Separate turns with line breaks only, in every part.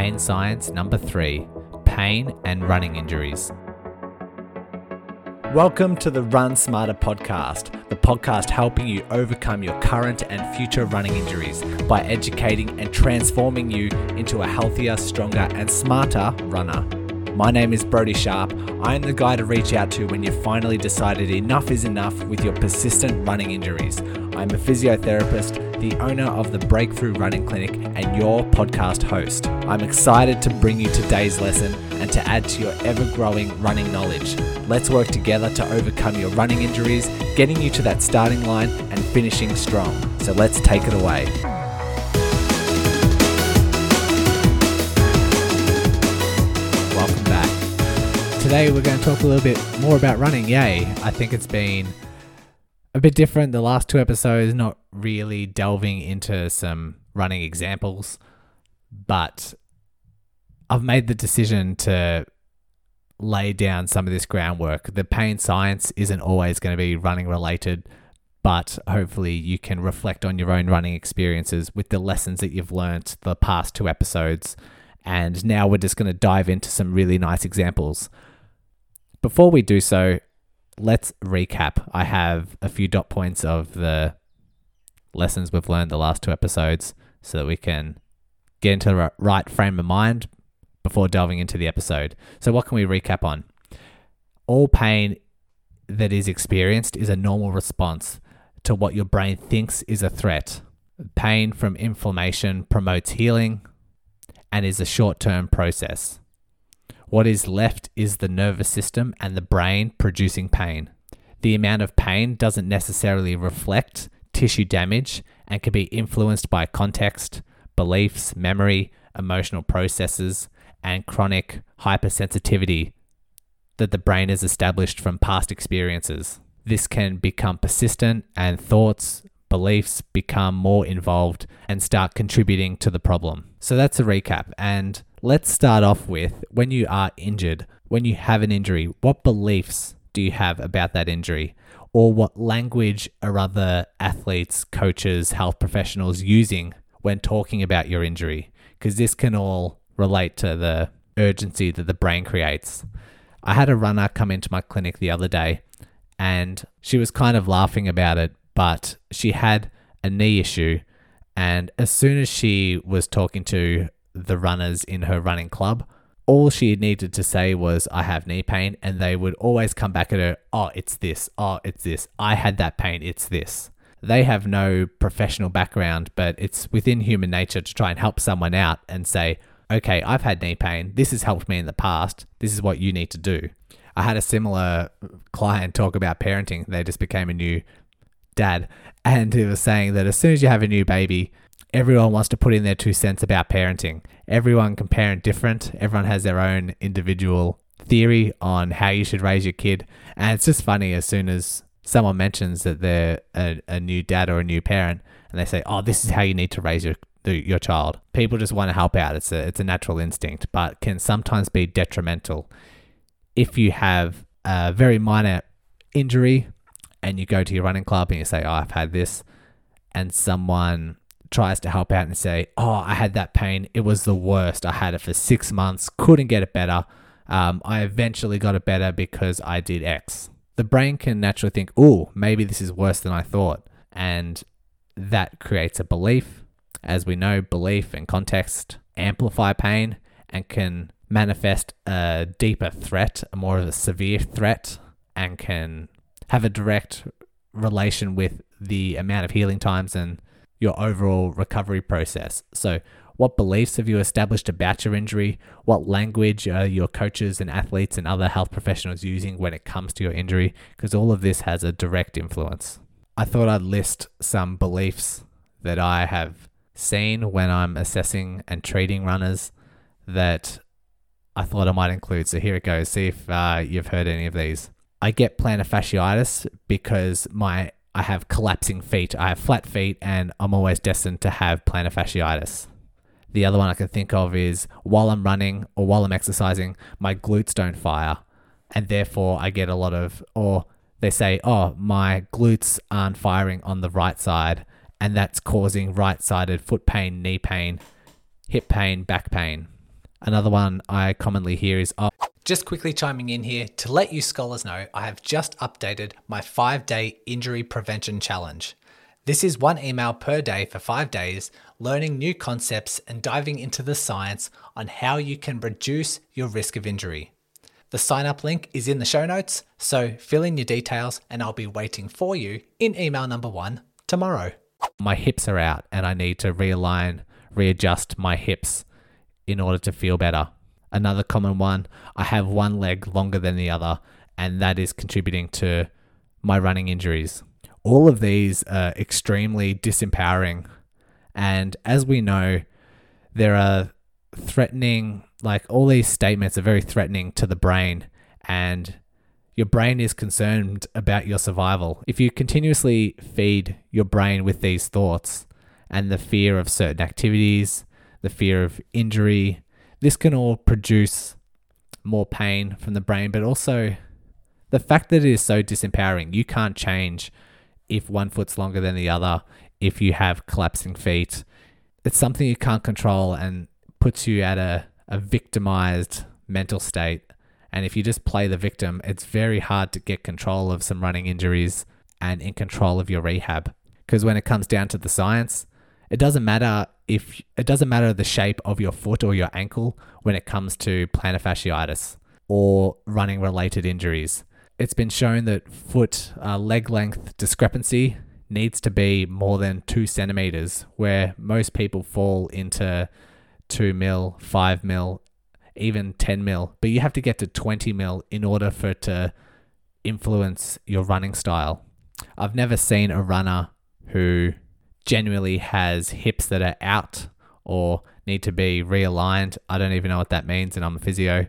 Pain Science number three Pain and Running Injuries. Welcome to the Run Smarter podcast, the podcast helping you overcome your current and future running injuries by educating and transforming you into a healthier, stronger, and smarter runner. My name is Brodie Sharp. I am the guy to reach out to when you've finally decided enough is enough with your persistent running injuries. I'm a physiotherapist, the owner of the Breakthrough Running Clinic, and your podcast host. I'm excited to bring you today's lesson and to add to your ever growing running knowledge. Let's work together to overcome your running injuries, getting you to that starting line and finishing strong. So let's take it away. Welcome back. Today we're going to talk a little bit more about running. Yay. I think it's been a bit different the last two episodes, not really delving into some running examples, but I've made the decision to lay down some of this groundwork. The pain science isn't always going to be running related, but hopefully you can reflect on your own running experiences with the lessons that you've learnt the past two episodes. And now we're just going to dive into some really nice examples. Before we do so, let's recap. I have a few dot points of the lessons we've learned the last two episodes so that we can get into the right frame of mind before delving into the episode. So, what can we recap on? All pain that is experienced is a normal response to what your brain thinks is a threat. Pain from inflammation promotes healing and is a short term process. What is left is the nervous system and the brain producing pain. The amount of pain doesn't necessarily reflect tissue damage and can be influenced by context, beliefs, memory, emotional processes, and chronic hypersensitivity that the brain has established from past experiences. This can become persistent, and thoughts, beliefs become more involved and start contributing to the problem. So that's a recap. And let's start off with when you are injured, when you have an injury, what beliefs do you have about that injury? Or what language are other athletes, coaches, health professionals using when talking about your injury? Because this can all relate to the urgency that the brain creates. I had a runner come into my clinic the other day and she was kind of laughing about it but she had a knee issue. And as soon as she was talking to the runners in her running club, all she needed to say was, I have knee pain. And they would always come back at her, Oh, it's this. Oh, it's this. I had that pain. It's this. They have no professional background, but it's within human nature to try and help someone out and say, Okay, I've had knee pain. This has helped me in the past. This is what you need to do. I had a similar client talk about parenting. They just became a new dad, and he was saying that as soon as you have a new baby, everyone wants to put in their two cents about parenting. Everyone can parent different. Everyone has their own individual theory on how you should raise your kid, and it's just funny as soon as someone mentions that they're a, a new dad or a new parent, and they say, "Oh, this is how you need to raise your your child." People just want to help out. It's a it's a natural instinct, but can sometimes be detrimental if you have a very minor injury and you go to your running club and you say, Oh, I've had this, and someone tries to help out and say, Oh, I had that pain. It was the worst. I had it for six months, couldn't get it better. Um, I eventually got it better because I did X. The brain can naturally think, Oh, maybe this is worse than I thought. And that creates a belief. As we know, belief and context amplify pain and can manifest a deeper threat, a more of a severe threat, and can have a direct relation with the amount of healing times and your overall recovery process. So, what beliefs have you established about your injury? What language are your coaches and athletes and other health professionals using when it comes to your injury? Because all of this has a direct influence. I thought I'd list some beliefs that I have seen when I'm assessing and treating runners that I thought I might include. So here it goes. See if uh, you've heard any of these. I get plantar fasciitis because my I have collapsing feet. I have flat feet and I'm always destined to have plantar fasciitis. The other one I can think of is while I'm running or while I'm exercising, my glutes don't fire. And therefore, I get a lot of, or they say, oh, my glutes aren't firing on the right side. And that's causing right sided foot pain, knee pain, hip pain, back pain. Another one I commonly hear is, oh, just quickly chiming in here to let you scholars know I have just updated my five day injury prevention challenge. This is one email per day for five days, learning new concepts and diving into the science on how you can reduce your risk of injury. The sign up link is in the show notes, so fill in your details and I'll be waiting for you in email number one tomorrow. My hips are out and I need to realign, readjust my hips in order to feel better. Another common one, I have one leg longer than the other, and that is contributing to my running injuries. All of these are extremely disempowering. And as we know, there are threatening, like all these statements are very threatening to the brain, and your brain is concerned about your survival. If you continuously feed your brain with these thoughts and the fear of certain activities, the fear of injury, this can all produce more pain from the brain, but also the fact that it is so disempowering. You can't change if one foot's longer than the other, if you have collapsing feet. It's something you can't control and puts you at a, a victimized mental state. And if you just play the victim, it's very hard to get control of some running injuries and in control of your rehab. Because when it comes down to the science, it doesn't matter if it doesn't matter the shape of your foot or your ankle when it comes to plantar fasciitis or running related injuries. It's been shown that foot uh, leg length discrepancy needs to be more than two centimeters, where most people fall into two mil, five mil, even 10 mil, but you have to get to 20 mil in order for it to influence your running style. I've never seen a runner who genuinely has hips that are out or need to be realigned. I don't even know what that means, and I'm a physio.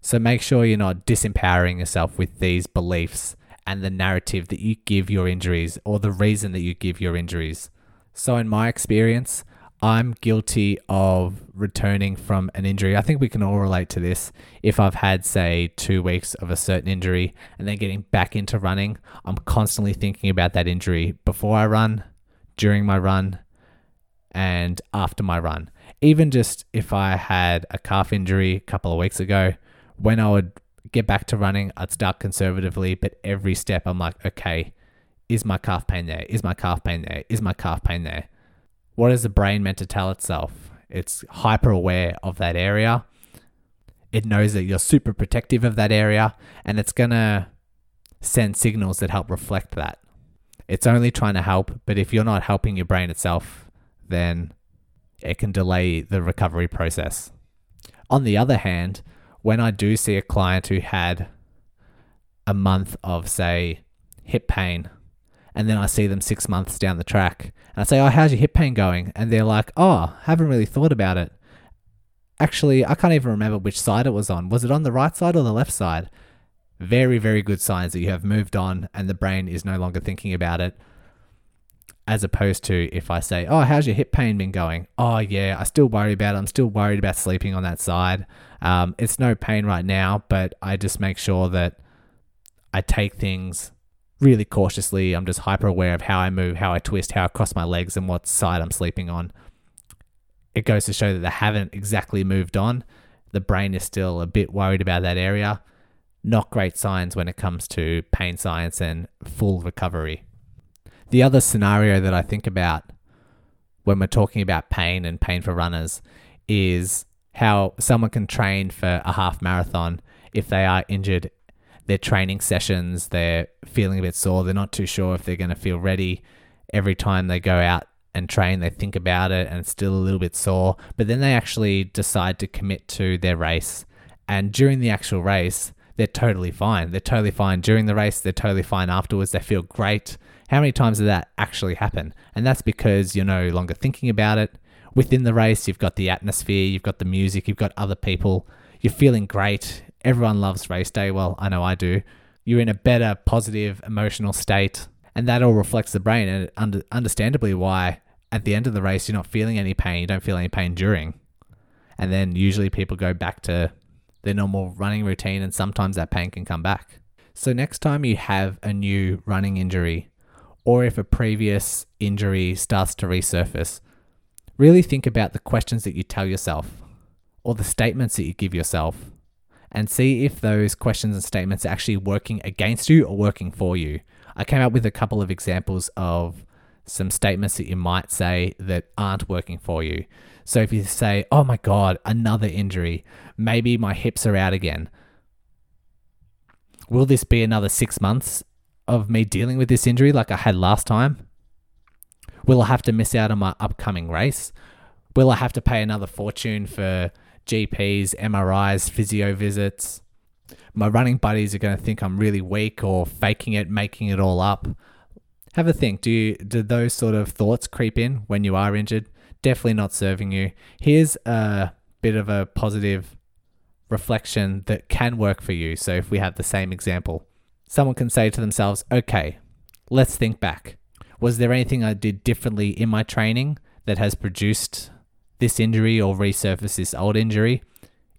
So make sure you're not disempowering yourself with these beliefs and the narrative that you give your injuries or the reason that you give your injuries. So, in my experience, I'm guilty of returning from an injury. I think we can all relate to this. If I've had, say, two weeks of a certain injury and then getting back into running, I'm constantly thinking about that injury before I run, during my run and after my run. Even just if I had a calf injury a couple of weeks ago, when I would get back to running, I'd start conservatively, but every step I'm like, okay, is my calf pain there? Is my calf pain there? Is my calf pain there? What is the brain meant to tell itself? It's hyper aware of that area. It knows that you're super protective of that area, and it's going to send signals that help reflect that. It's only trying to help, but if you're not helping your brain itself, then it can delay the recovery process. On the other hand, when I do see a client who had a month of, say, hip pain, and then I see them six months down the track, and I say, Oh, how's your hip pain going? And they're like, Oh, haven't really thought about it. Actually, I can't even remember which side it was on. Was it on the right side or the left side? very, very good signs that you have moved on and the brain is no longer thinking about it. As opposed to if I say, Oh, how's your hip pain been going? Oh, yeah, I still worry about it. I'm still worried about sleeping on that side. Um, it's no pain right now, but I just make sure that I take things really cautiously. I'm just hyper aware of how I move, how I twist, how I cross my legs, and what side I'm sleeping on. It goes to show that they haven't exactly moved on. The brain is still a bit worried about that area not great signs when it comes to pain science and full recovery. The other scenario that I think about when we're talking about pain and pain for runners is how someone can train for a half marathon if they are injured. Their training sessions, they're feeling a bit sore, they're not too sure if they're going to feel ready. Every time they go out and train, they think about it and it's still a little bit sore, but then they actually decide to commit to their race. And during the actual race, they're totally fine. They're totally fine during the race. They're totally fine afterwards. They feel great. How many times did that actually happen? And that's because you're no longer thinking about it. Within the race, you've got the atmosphere, you've got the music, you've got other people. You're feeling great. Everyone loves race day. Well, I know I do. You're in a better, positive, emotional state. And that all reflects the brain. And under, understandably, why at the end of the race, you're not feeling any pain. You don't feel any pain during. And then usually people go back to their normal running routine, and sometimes that pain can come back. So, next time you have a new running injury, or if a previous injury starts to resurface, really think about the questions that you tell yourself. or the statements that you give yourself and see if those questions and statements are actually working against you or working for you. I came up with a couple of examples of some statements that you might say that aren't working for you. So if you say, oh my God, another injury, maybe my hips are out again. Will this be another six months of me dealing with this injury like I had last time? Will I have to miss out on my upcoming race? Will I have to pay another fortune for GPs, MRIs, physio visits? My running buddies are going to think I'm really weak or faking it, making it all up. Have a think. Do you, do those sort of thoughts creep in when you are injured? Definitely not serving you. Here's a bit of a positive reflection that can work for you. So if we have the same example, someone can say to themselves, "Okay, let's think back. Was there anything I did differently in my training that has produced this injury or resurface this old injury?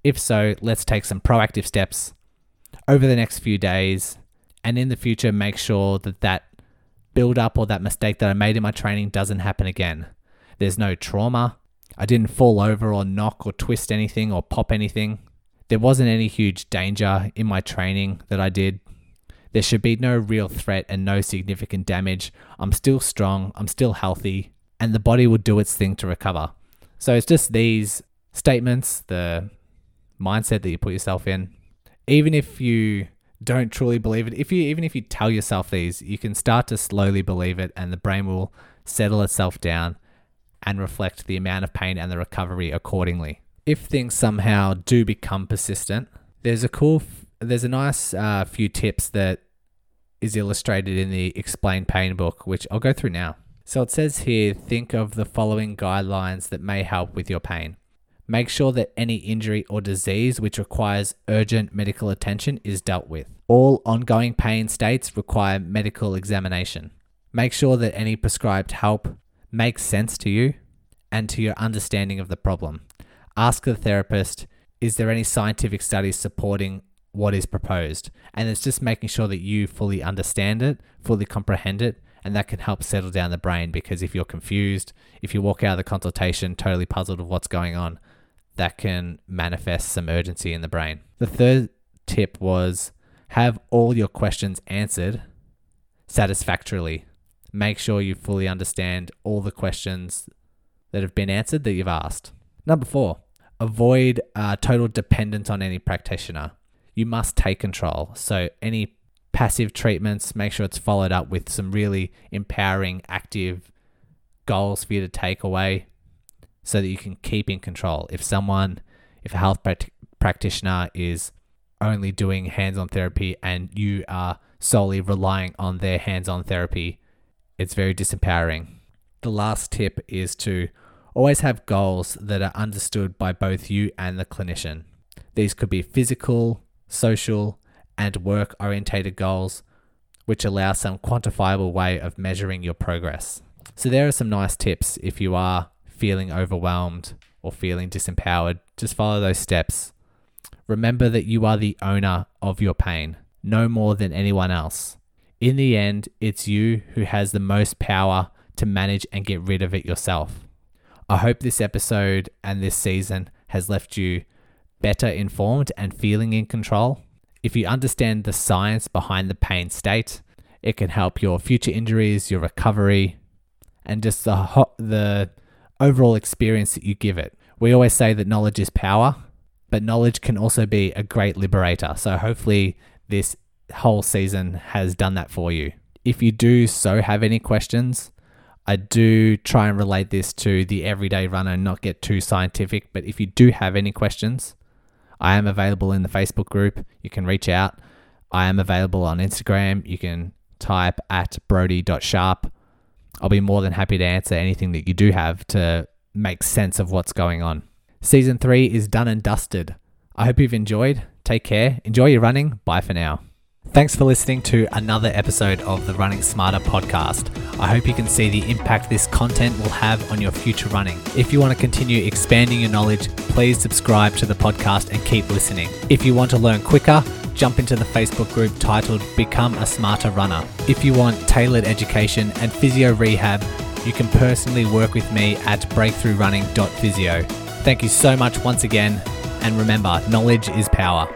If so, let's take some proactive steps over the next few days and in the future make sure that that build up or that mistake that I made in my training doesn't happen again. There's no trauma. I didn't fall over or knock or twist anything or pop anything. There wasn't any huge danger in my training that I did. There should be no real threat and no significant damage. I'm still strong, I'm still healthy, and the body will do its thing to recover. So it's just these statements, the mindset that you put yourself in. Even if you don't truly believe it, if you even if you tell yourself these, you can start to slowly believe it and the brain will settle itself down and reflect the amount of pain and the recovery accordingly. If things somehow do become persistent, there's a cool there's a nice uh, few tips that is illustrated in the explain pain book which I'll go through now. So it says here think of the following guidelines that may help with your pain. Make sure that any injury or disease which requires urgent medical attention is dealt with. All ongoing pain states require medical examination. Make sure that any prescribed help makes sense to you and to your understanding of the problem. Ask the therapist is there any scientific studies supporting what is proposed? And it's just making sure that you fully understand it, fully comprehend it, and that can help settle down the brain because if you're confused, if you walk out of the consultation totally puzzled of what's going on, that can manifest some urgency in the brain. The third tip was have all your questions answered satisfactorily. Make sure you fully understand all the questions that have been answered that you've asked. Number four, avoid uh, total dependence on any practitioner. You must take control. So, any passive treatments, make sure it's followed up with some really empowering, active goals for you to take away so that you can keep in control. If someone, if a health practitioner is only doing hands on therapy and you are solely relying on their hands on therapy, it's very disempowering. The last tip is to always have goals that are understood by both you and the clinician. These could be physical, social, and work orientated goals, which allow some quantifiable way of measuring your progress. So, there are some nice tips if you are feeling overwhelmed or feeling disempowered. Just follow those steps. Remember that you are the owner of your pain, no more than anyone else. In the end, it's you who has the most power to manage and get rid of it yourself. I hope this episode and this season has left you better informed and feeling in control. If you understand the science behind the pain state, it can help your future injuries, your recovery, and just the ho- the overall experience that you give it. We always say that knowledge is power, but knowledge can also be a great liberator. So hopefully this whole season has done that for you. If you do so have any questions, I do try and relate this to the everyday runner and not get too scientific. But if you do have any questions, I am available in the Facebook group. You can reach out. I am available on Instagram. You can type at brody.sharp. I'll be more than happy to answer anything that you do have to make sense of what's going on. Season three is done and dusted. I hope you've enjoyed. Take care. Enjoy your running. Bye for now. Thanks for listening to another episode of the Running Smarter podcast. I hope you can see the impact this content will have on your future running. If you want to continue expanding your knowledge, please subscribe to the podcast and keep listening. If you want to learn quicker, jump into the Facebook group titled Become a Smarter Runner. If you want tailored education and physio rehab, you can personally work with me at breakthroughrunning.physio. Thank you so much once again. And remember, knowledge is power.